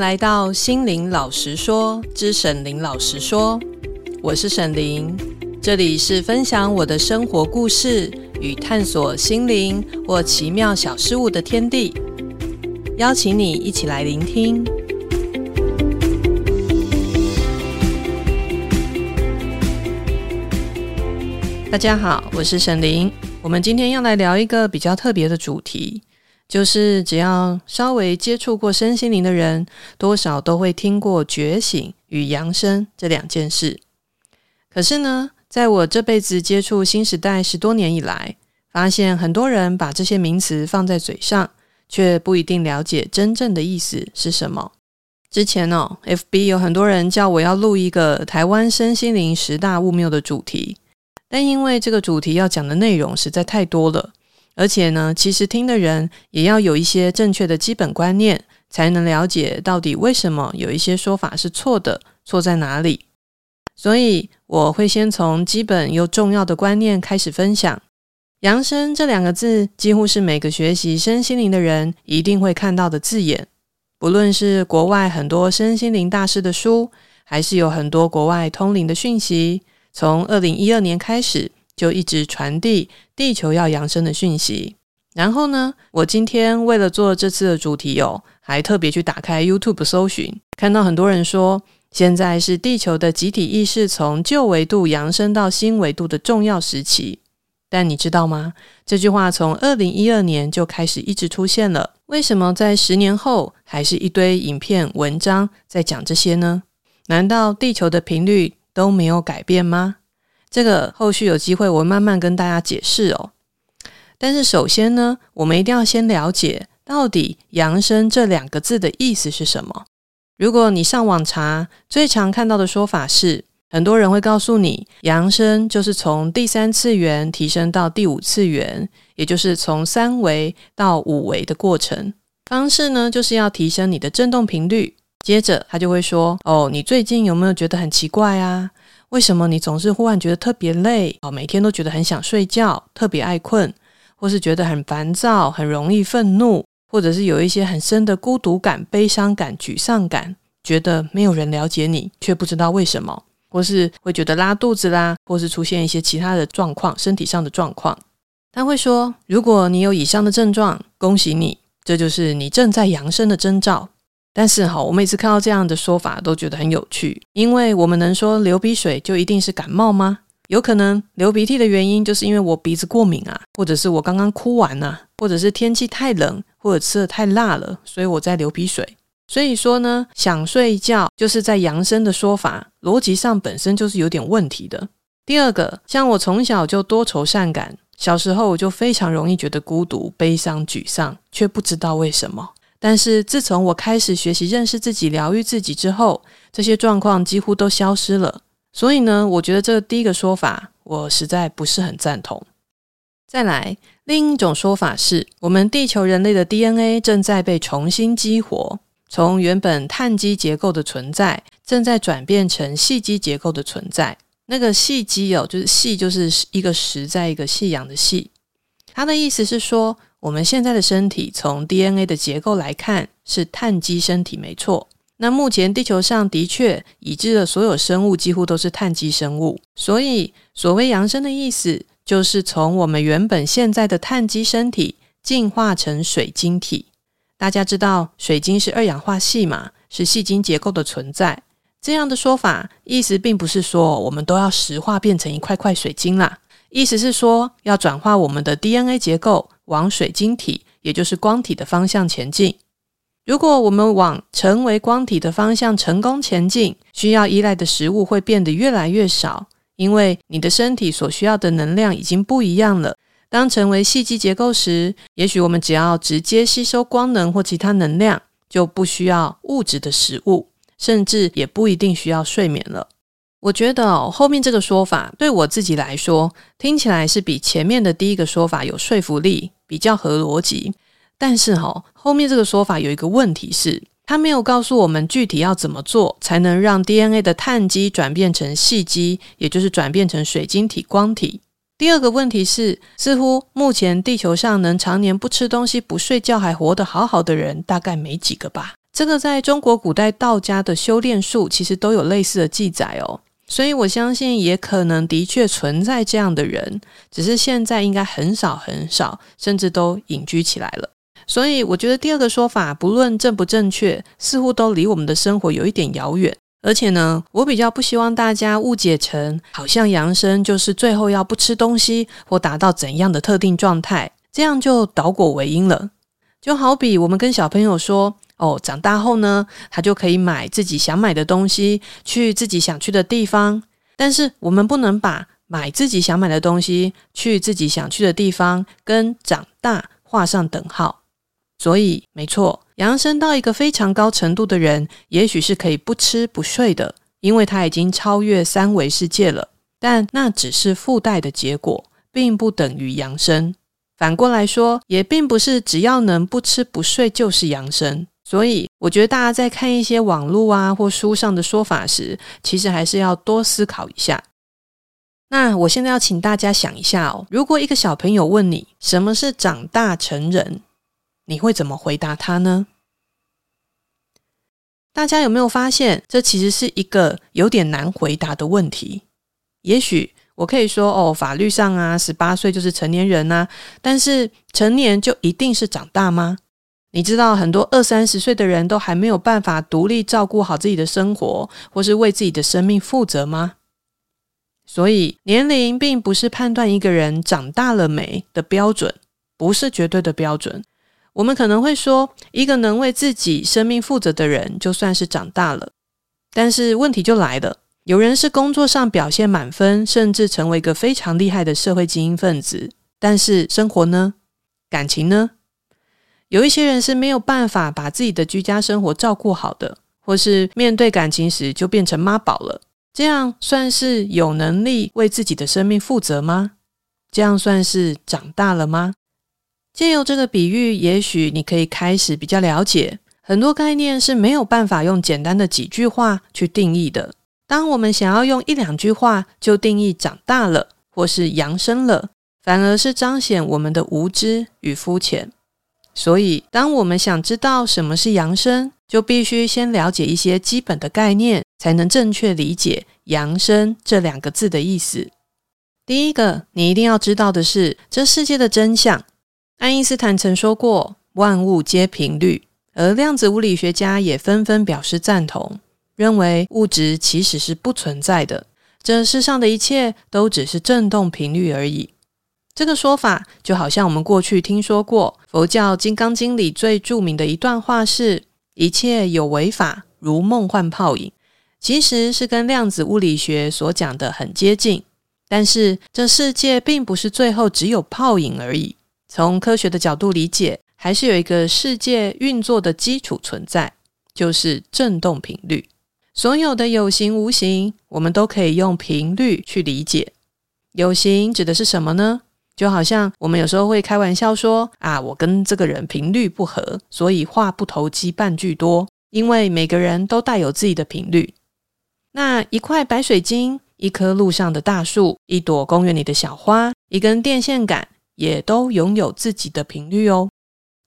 来到心灵老实说之沈伶老实说，我是沈伶，这里是分享我的生活故事与探索心灵或奇妙小事物的天地，邀请你一起来聆听。大家好，我是沈伶，我们今天要来聊一个比较特别的主题。就是只要稍微接触过身心灵的人，多少都会听过觉醒与扬升这两件事。可是呢，在我这辈子接触新时代十多年以来，发现很多人把这些名词放在嘴上，却不一定了解真正的意思是什么。之前哦，FB 有很多人叫我要录一个台湾身心灵十大误谬的主题，但因为这个主题要讲的内容实在太多了。而且呢，其实听的人也要有一些正确的基本观念，才能了解到底为什么有一些说法是错的，错在哪里。所以我会先从基本又重要的观念开始分享。扬升这两个字，几乎是每个学习身心灵的人一定会看到的字眼。不论是国外很多身心灵大师的书，还是有很多国外通灵的讯息，从二零一二年开始。就一直传递地球要扬升的讯息。然后呢，我今天为了做这次的主题哦，还特别去打开 YouTube 搜寻，看到很多人说，现在是地球的集体意识从旧维度扬升到新维度的重要时期。但你知道吗？这句话从二零一二年就开始一直出现了。为什么在十年后还是一堆影片文章在讲这些呢？难道地球的频率都没有改变吗？这个后续有机会，我会慢慢跟大家解释哦。但是首先呢，我们一定要先了解到底“扬声”这两个字的意思是什么。如果你上网查，最常看到的说法是，很多人会告诉你，扬声就是从第三次元提升到第五次元，也就是从三维到五维的过程。方式呢，就是要提升你的振动频率。接着他就会说：“哦，你最近有没有觉得很奇怪啊？”为什么你总是忽然觉得特别累？哦，每天都觉得很想睡觉，特别爱困，或是觉得很烦躁，很容易愤怒，或者是有一些很深的孤独感、悲伤感、沮丧感，觉得没有人了解你，却不知道为什么，或是会觉得拉肚子啦，或是出现一些其他的状况，身体上的状况。他会说，如果你有以上的症状，恭喜你，这就是你正在扬升的征兆。但是哈，我每次看到这样的说法都觉得很有趣，因为我们能说流鼻水就一定是感冒吗？有可能流鼻涕的原因就是因为我鼻子过敏啊，或者是我刚刚哭完啊，或者是天气太冷，或者吃的太辣了，所以我在流鼻水。所以说呢，想睡觉就是在扬升的说法，逻辑上本身就是有点问题的。第二个，像我从小就多愁善感，小时候我就非常容易觉得孤独、悲伤、沮丧，却不知道为什么。但是自从我开始学习认识自己、疗愈自己之后，这些状况几乎都消失了。所以呢，我觉得这个第一个说法，我实在不是很赞同。再来，另一种说法是，我们地球人类的 DNA 正在被重新激活，从原本碳基结构的存在，正在转变成细基结构的存在。那个细基哦，就是细，就是一个实在一个细阳的细。它的意思是说，我们现在的身体从 DNA 的结构来看是碳基身体，没错。那目前地球上的确已知的所有生物几乎都是碳基生物，所以所谓扬升的意思，就是从我们原本现在的碳基身体进化成水晶体。大家知道水晶是二氧化矽嘛，是细晶结构的存在。这样的说法意思并不是说我们都要石化变成一块块水晶啦，意思是说要转化我们的 DNA 结构。往水晶体，也就是光体的方向前进。如果我们往成为光体的方向成功前进，需要依赖的食物会变得越来越少，因为你的身体所需要的能量已经不一样了。当成为细基结构时，也许我们只要直接吸收光能或其他能量，就不需要物质的食物，甚至也不一定需要睡眠了。我觉得，后面这个说法对我自己来说，听起来是比前面的第一个说法有说服力，比较合逻辑。但是哈，后面这个说法有一个问题是，它没有告诉我们具体要怎么做才能让 DNA 的碳基转变成细基，也就是转变成水晶体光体。第二个问题是，似乎目前地球上能常年不吃东西、不睡觉还活得好好的人，大概没几个吧？这个在中国古代道家的修炼术其实都有类似的记载哦。所以我相信，也可能的确存在这样的人，只是现在应该很少很少，甚至都隐居起来了。所以我觉得第二个说法，不论正不正确，似乎都离我们的生活有一点遥远。而且呢，我比较不希望大家误解成，好像养生就是最后要不吃东西或达到怎样的特定状态，这样就倒果为因了。就好比我们跟小朋友说。哦，长大后呢，他就可以买自己想买的东西，去自己想去的地方。但是我们不能把买自己想买的东西，去自己想去的地方，跟长大画上等号。所以，没错，养生到一个非常高程度的人，也许是可以不吃不睡的，因为他已经超越三维世界了。但那只是附带的结果，并不等于养生。反过来说，也并不是只要能不吃不睡就是养生。所以，我觉得大家在看一些网络啊或书上的说法时，其实还是要多思考一下。那我现在要请大家想一下哦，如果一个小朋友问你什么是长大成人，你会怎么回答他呢？大家有没有发现，这其实是一个有点难回答的问题？也许我可以说哦，法律上啊，十八岁就是成年人呐，但是成年就一定是长大吗？你知道很多二三十岁的人都还没有办法独立照顾好自己的生活，或是为自己的生命负责吗？所以年龄并不是判断一个人长大了没的标准，不是绝对的标准。我们可能会说，一个能为自己生命负责的人，就算是长大了。但是问题就来了，有人是工作上表现满分，甚至成为一个非常厉害的社会精英分子，但是生活呢？感情呢？有一些人是没有办法把自己的居家生活照顾好的，或是面对感情时就变成妈宝了。这样算是有能力为自己的生命负责吗？这样算是长大了吗？借由这个比喻，也许你可以开始比较了解，很多概念是没有办法用简单的几句话去定义的。当我们想要用一两句话就定义长大了，或是扬升了，反而是彰显我们的无知与肤浅。所以，当我们想知道什么是扬声，就必须先了解一些基本的概念，才能正确理解“扬声”这两个字的意思。第一个，你一定要知道的是，这世界的真相。爱因斯坦曾说过：“万物皆频率。”而量子物理学家也纷纷表示赞同，认为物质其实是不存在的，这世上的一切都只是振动频率而已。这个说法就好像我们过去听说过佛教《金刚经》里最著名的一段话是“一切有为法，如梦幻泡影”，其实是跟量子物理学所讲的很接近。但是这世界并不是最后只有泡影而已。从科学的角度理解，还是有一个世界运作的基础存在，就是振动频率。所有的有形无形，我们都可以用频率去理解。有形指的是什么呢？就好像我们有时候会开玩笑说啊，我跟这个人频率不合，所以话不投机半句多。因为每个人都带有自己的频率。那一块白水晶、一棵路上的大树、一朵公园里的小花、一根电线杆，也都拥有自己的频率哦。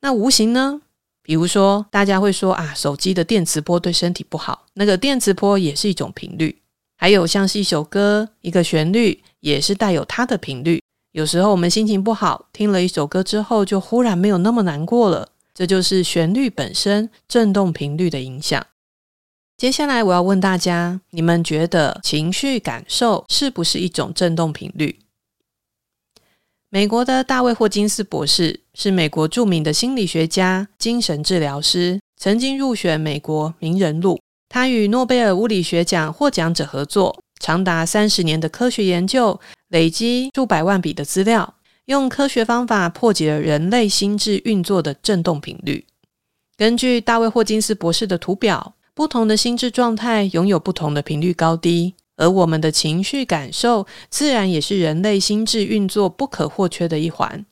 那无形呢？比如说，大家会说啊，手机的电磁波对身体不好，那个电磁波也是一种频率。还有像是一首歌、一个旋律，也是带有它的频率。有时候我们心情不好，听了一首歌之后，就忽然没有那么难过了。这就是旋律本身振动频率的影响。接下来我要问大家：你们觉得情绪感受是不是一种振动频率？美国的大卫霍金斯博士是美国著名的心理学家、精神治疗师，曾经入选美国名人录。他与诺贝尔物理学奖获奖者合作。长达三十年的科学研究，累积数百万笔的资料，用科学方法破解了人类心智运作的振动频率。根据大卫霍金斯博士的图表，不同的心智状态拥有不同的频率高低，而我们的情绪感受，自然也是人类心智运作不可或缺的一环。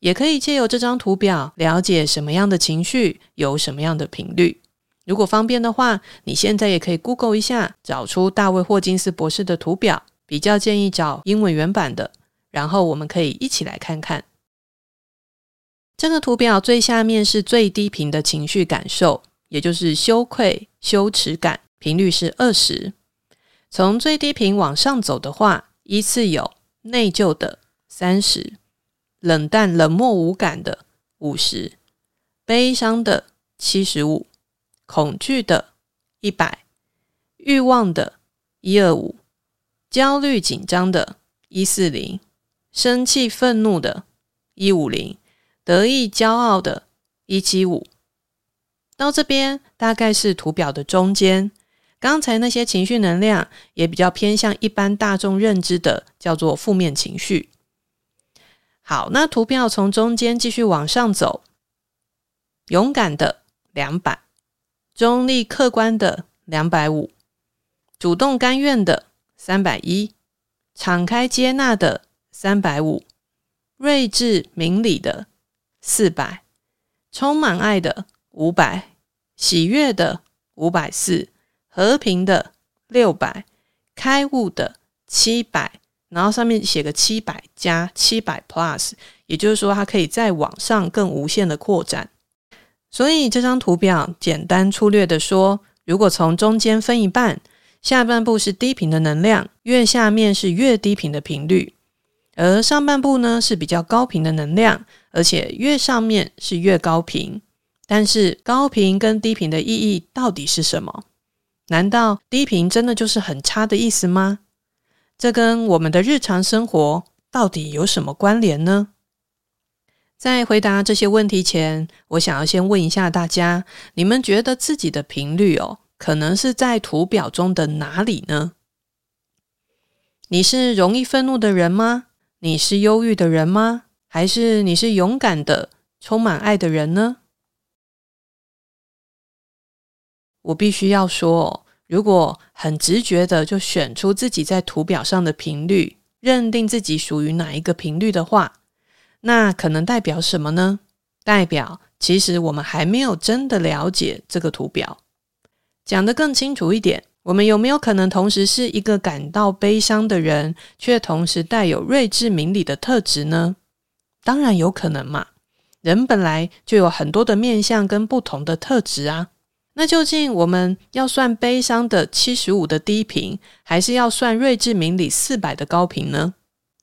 也可以借由这张图表，了解什么样的情绪有什么样的频率。如果方便的话，你现在也可以 Google 一下，找出大卫霍金斯博士的图表。比较建议找英文原版的，然后我们可以一起来看看。这个图表最下面是最低频的情绪感受，也就是羞愧、羞耻感，频率是二十。从最低频往上走的话，依次有内疚的三十，冷淡、冷漠无感的五十，悲伤的七十五，恐惧的一百，欲望的一二五，焦虑紧张的一四零，生气愤怒的一五零，得意骄傲的一七五。到这边大概是图表的中间。刚才那些情绪能量也比较偏向一般大众认知的，叫做负面情绪。好，那图表从中间继续往上走，勇敢的两百，中立客观的两百五，主动甘愿的三百一，敞开接纳的三百五，睿智明理的四百，充满爱的五百，喜悦的五百四。和平的六百，开悟的七百，然后上面写个七百加七百 plus，也就是说它可以再往上更无限的扩展。所以这张图表简单粗略的说，如果从中间分一半，下半部是低频的能量，越下面是越低频的频率，而上半部呢是比较高频的能量，而且越上面是越高频。但是高频跟低频的意义到底是什么？难道低频真的就是很差的意思吗？这跟我们的日常生活到底有什么关联呢？在回答这些问题前，我想要先问一下大家：你们觉得自己的频率哦，可能是在图表中的哪里呢？你是容易愤怒的人吗？你是忧郁的人吗？还是你是勇敢的、充满爱的人呢？我必须要说，如果很直觉的就选出自己在图表上的频率，认定自己属于哪一个频率的话，那可能代表什么呢？代表其实我们还没有真的了解这个图表。讲得更清楚一点，我们有没有可能同时是一个感到悲伤的人，却同时带有睿智明理的特质呢？当然有可能嘛，人本来就有很多的面相跟不同的特质啊。那究竟我们要算悲伤的七十五的低频，还是要算睿智明理四百的高频呢？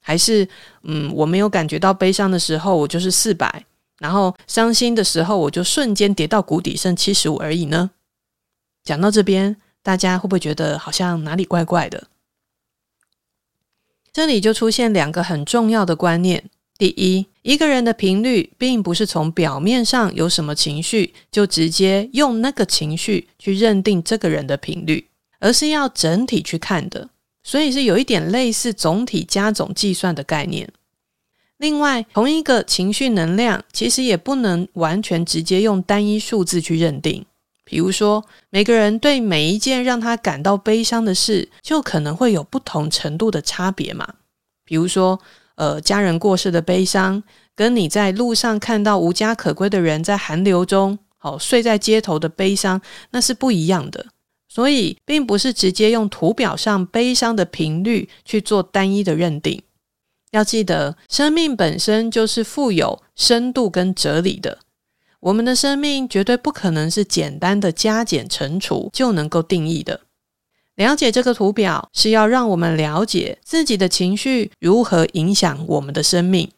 还是嗯，我没有感觉到悲伤的时候，我就是四百，然后伤心的时候，我就瞬间跌到谷底，剩七十五而已呢？讲到这边，大家会不会觉得好像哪里怪怪的？这里就出现两个很重要的观念。第一，一个人的频率并不是从表面上有什么情绪，就直接用那个情绪去认定这个人的频率，而是要整体去看的，所以是有一点类似总体加总计算的概念。另外，同一个情绪能量，其实也不能完全直接用单一数字去认定。比如说，每个人对每一件让他感到悲伤的事，就可能会有不同程度的差别嘛。比如说，呃，家人过世的悲伤，跟你在路上看到无家可归的人在寒流中，好、哦、睡在街头的悲伤，那是不一样的。所以，并不是直接用图表上悲伤的频率去做单一的认定。要记得，生命本身就是富有深度跟哲理的。我们的生命绝对不可能是简单的加减乘除就能够定义的。了解这个图表是要让我们了解自己的情绪如何影响我们的生命，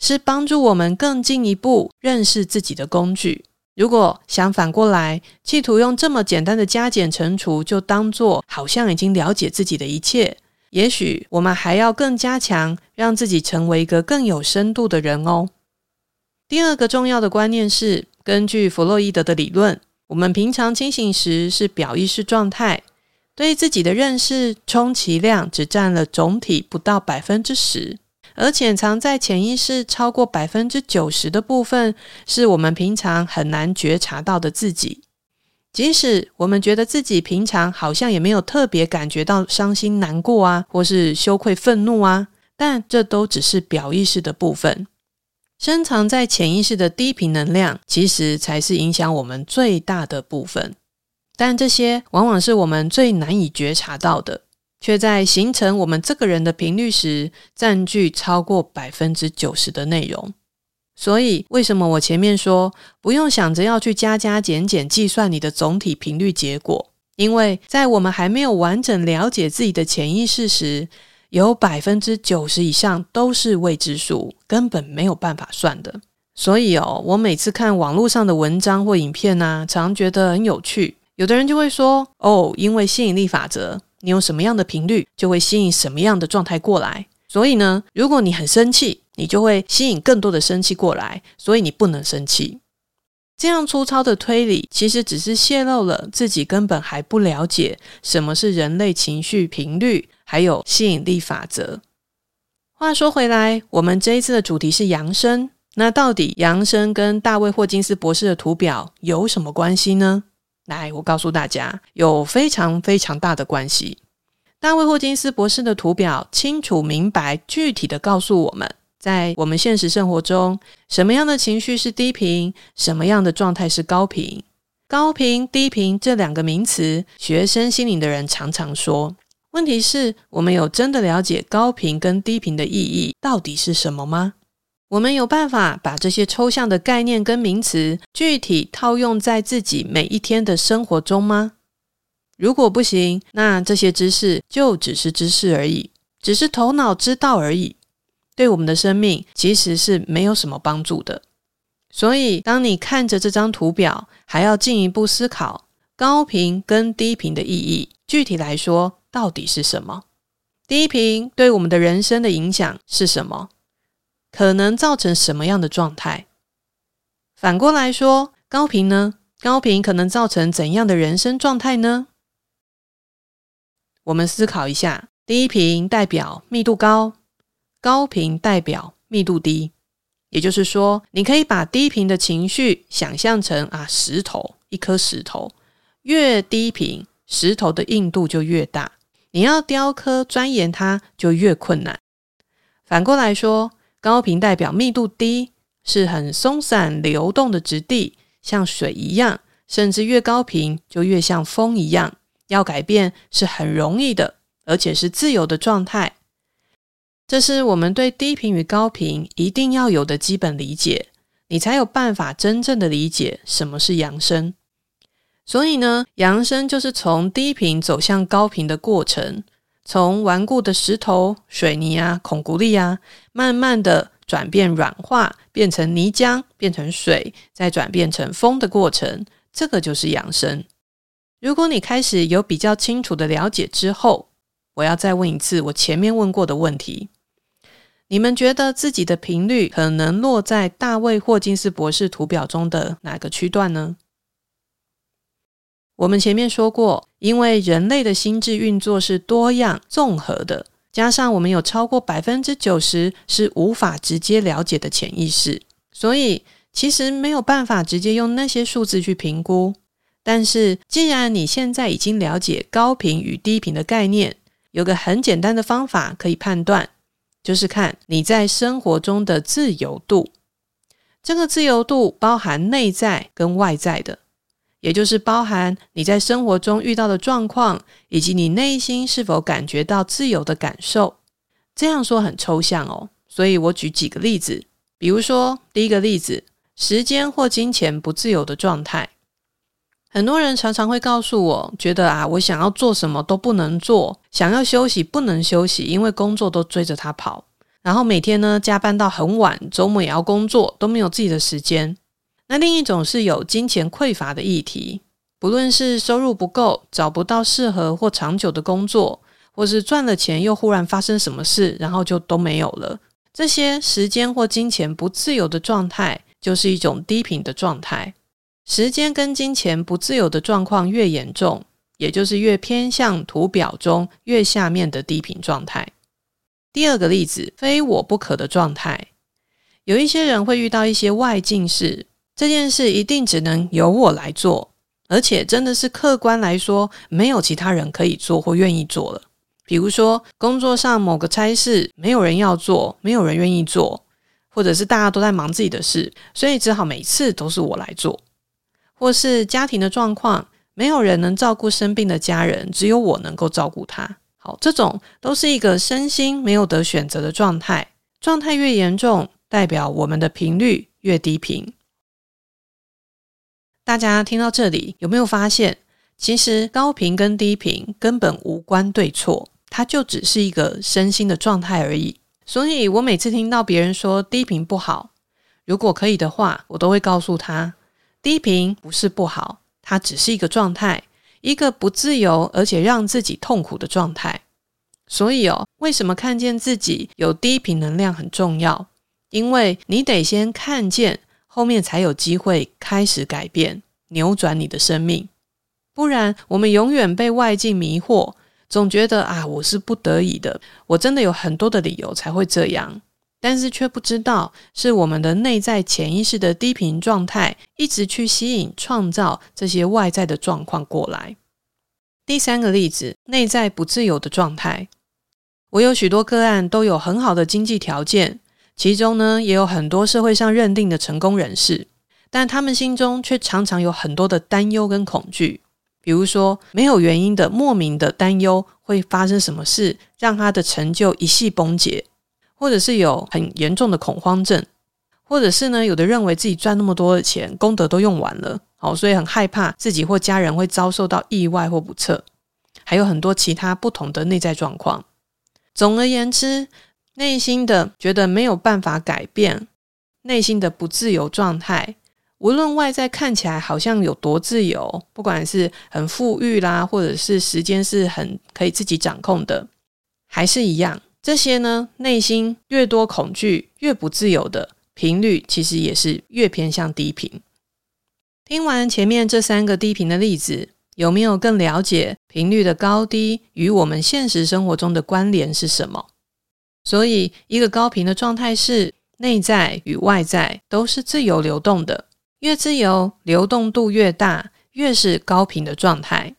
是帮助我们更进一步认识自己的工具。如果想反过来，企图用这么简单的加减乘除就当做好像已经了解自己的一切，也许我们还要更加强，让自己成为一个更有深度的人哦。第二个重要的观念是，根据弗洛伊德的理论，我们平常清醒时是表意识状态。对自己的认识，充其量只占了总体不到百分之十，而潜藏在潜意识超过百分之九十的部分，是我们平常很难觉察到的自己。即使我们觉得自己平常好像也没有特别感觉到伤心难过啊，或是羞愧愤怒啊，但这都只是表意识的部分。深藏在潜意识的低频能量，其实才是影响我们最大的部分。但这些往往是我们最难以觉察到的，却在形成我们这个人的频率时，占据超过百分之九十的内容。所以，为什么我前面说不用想着要去加加减减计算你的总体频率结果？因为在我们还没有完整了解自己的潜意识时，有百分之九十以上都是未知数，根本没有办法算的。所以哦，我每次看网络上的文章或影片啊，常觉得很有趣。有的人就会说：“哦，因为吸引力法则，你有什么样的频率，就会吸引什么样的状态过来。所以呢，如果你很生气，你就会吸引更多的生气过来，所以你不能生气。这样粗糙的推理，其实只是泄露了自己根本还不了解什么是人类情绪频率，还有吸引力法则。话说回来，我们这一次的主题是扬升，那到底扬升跟大卫霍金斯博士的图表有什么关系呢？来，我告诉大家，有非常非常大的关系。大卫霍金斯博士的图表清楚明白、具体的告诉我们。在我们现实生活中，什么样的情绪是低频？什么样的状态是高频？高频、低频这两个名词，学生心灵的人常常说。问题是，我们有真的了解高频跟低频的意义到底是什么吗？我们有办法把这些抽象的概念跟名词具体套用在自己每一天的生活中吗？如果不行，那这些知识就只是知识而已，只是头脑知道而已。对我们的生命其实是没有什么帮助的。所以，当你看着这张图表，还要进一步思考高频跟低频的意义。具体来说，到底是什么？低频对我们的人生的影响是什么？可能造成什么样的状态？反过来说，高频呢？高频可能造成怎样的人生状态呢？我们思考一下：低频代表密度高。高频代表密度低，也就是说，你可以把低频的情绪想象成啊石头，一颗石头，越低频，石头的硬度就越大，你要雕刻钻研它就越困难。反过来说，高频代表密度低，是很松散流动的质地，像水一样，甚至越高频就越像风一样，要改变是很容易的，而且是自由的状态。这是我们对低频与高频一定要有的基本理解，你才有办法真正的理解什么是扬升。所以呢，扬升就是从低频走向高频的过程，从顽固的石头、水泥啊、孔骨力啊，慢慢的转变软化，变成泥浆，变成水，再转变成风的过程，这个就是养生。如果你开始有比较清楚的了解之后，我要再问一次我前面问过的问题。你们觉得自己的频率可能落在大卫霍金斯博士图表中的哪个区段呢？我们前面说过，因为人类的心智运作是多样综合的，加上我们有超过百分之九十是无法直接了解的潜意识，所以其实没有办法直接用那些数字去评估。但是，既然你现在已经了解高频与低频的概念，有个很简单的方法可以判断。就是看你在生活中的自由度，这个自由度包含内在跟外在的，也就是包含你在生活中遇到的状况，以及你内心是否感觉到自由的感受。这样说很抽象哦，所以我举几个例子，比如说第一个例子，时间或金钱不自由的状态。很多人常常会告诉我，觉得啊，我想要做什么都不能做，想要休息不能休息，因为工作都追着他跑，然后每天呢加班到很晚，周末也要工作，都没有自己的时间。那另一种是有金钱匮乏的议题，不论是收入不够，找不到适合或长久的工作，或是赚了钱又忽然发生什么事，然后就都没有了。这些时间或金钱不自由的状态，就是一种低频的状态。时间跟金钱不自由的状况越严重，也就是越偏向图表中越下面的低频状态。第二个例子，非我不可的状态，有一些人会遇到一些外境事，这件事一定只能由我来做，而且真的是客观来说，没有其他人可以做或愿意做了。比如说，工作上某个差事，没有人要做，没有人愿意做，或者是大家都在忙自己的事，所以只好每次都是我来做。或是家庭的状况，没有人能照顾生病的家人，只有我能够照顾他。好，这种都是一个身心没有得选择的状态。状态越严重，代表我们的频率越低频。大家听到这里有没有发现，其实高频跟低频根本无关对错，它就只是一个身心的状态而已。所以我每次听到别人说低频不好，如果可以的话，我都会告诉他，低频不是不好，它只是一个状态，一个不自由而且让自己痛苦的状态。所以哦，为什么看见自己有低频能量很重要？因为你得先看见，后面才有机会开始改变、扭转你的生命。不然，我们永远被外境迷惑，总觉得啊，我是不得已的，我真的有很多的理由才会这样，但是却不知道是我们的内在潜意识的低频状态，一直去吸引、创造这些外在的状况过来。第三个例子，内在不自由的状态。我有许多个案都有很好的经济条件，其中呢也有很多社会上认定的成功人士，但他们心中却常常有很多的担忧跟恐惧，比如说没有原因的莫名的担忧会发生什么事，让他的成就一系崩解，或者是有很严重的恐慌症，或者是呢有的认为自己赚那么多的钱，功德都用完了，好，所以很害怕自己或家人会遭受到意外或不测，还有很多其他不同的内在状况。总而言之，内心的觉得没有办法改变，内心的不自由状态，无论外在看起来好像有多自由，不管是很富裕啦，或者是时间是很可以自己掌控的，还是一样。这些呢，内心越多恐惧，越不自由的频率，其实也是越偏向低频。听完前面这三个低频的例子。有没有更了解频率的高低与我们现实生活中的关联是什么？所以，一个高频的状态是内在与外在都是自由流动的，越自由，流动度越大，越是高频的状态。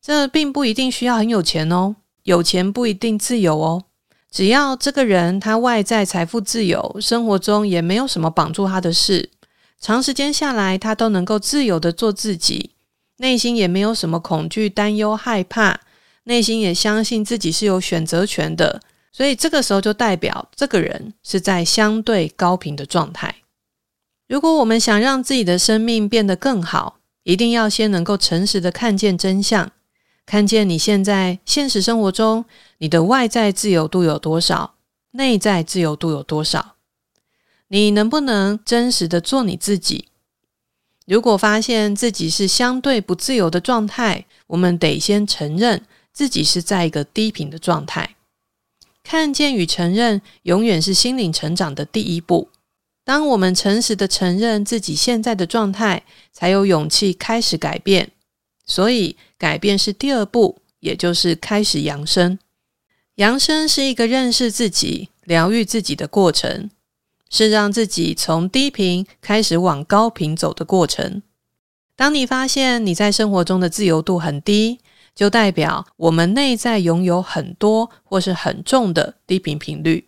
这并不一定需要很有钱哦，有钱不一定自由哦。只要这个人他外在财富自由，生活中也没有什么绑住他的事，长时间下来，他都能够自由的做自己。内心也没有什么恐惧、担忧、害怕，内心也相信自己是有选择权的，所以这个时候就代表这个人是在相对高频的状态。如果我们想让自己的生命变得更好，一定要先能够诚实的看见真相，看见你现在现实生活中你的外在自由度有多少，内在自由度有多少，你能不能真实的做你自己？如果发现自己是相对不自由的状态，我们得先承认自己是在一个低频的状态。看见与承认永远是心灵成长的第一步。当我们诚实的承认自己现在的状态，才有勇气开始改变。所以，改变是第二步，也就是开始扬升。扬升是一个认识自己、疗愈自己的过程。是让自己从低频开始往高频走的过程。当你发现你在生活中的自由度很低，就代表我们内在拥有很多或是很重的低频频率。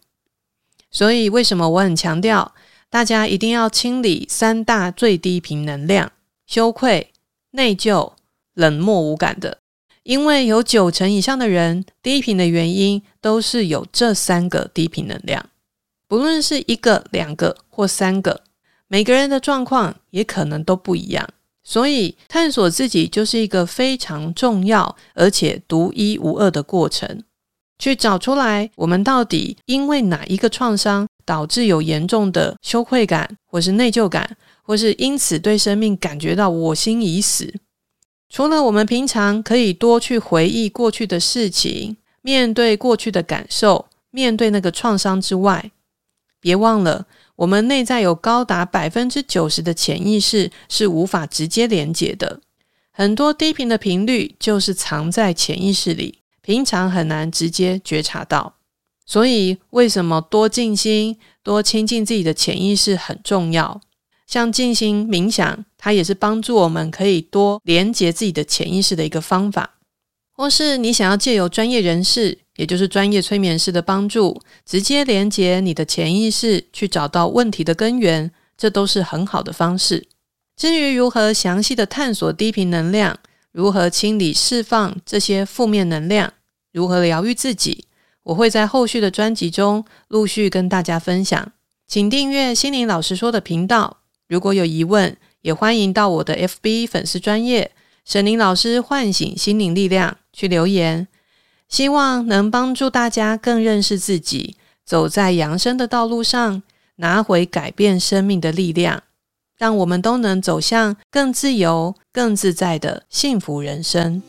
所以，为什么我很强调大家一定要清理三大最低频能量：羞愧、内疚、冷漠无感的？因为有九成以上的人低频的原因都是有这三个低频能量。不论是一个、两个或三个，每个人的状况也可能都不一样，所以探索自己就是一个非常重要而且独一无二的过程。去找出来，我们到底因为哪一个创伤导致有严重的羞愧感，或是内疚感，或是因此对生命感觉到我心已死。除了我们平常可以多去回忆过去的事情，面对过去的感受，面对那个创伤之外，别忘了，我们内在有高达百分之九十的潜意识是无法直接连接的，很多低频的频率就是藏在潜意识里，平常很难直接觉察到。所以，为什么多静心、多亲近自己的潜意识很重要？像静心冥想，它也是帮助我们可以多连接自己的潜意识的一个方法。或是你想要借由专业人士，也就是专业催眠师的帮助，直接连接你的潜意识，去找到问题的根源，这都是很好的方式。至于如何详细的探索低频能量，如何清理释放这些负面能量，如何疗愈自己，我会在后续的专辑中陆续跟大家分享。请订阅心灵老师说的频道，如果有疑问，也欢迎到我的 FB 粉丝专业沈伶老师唤醒心灵力量去留言，希望能帮助大家更认识自己，走在扬升的道路上，拿回改变生命的力量，让我们都能走向更自由、更自在的幸福人生。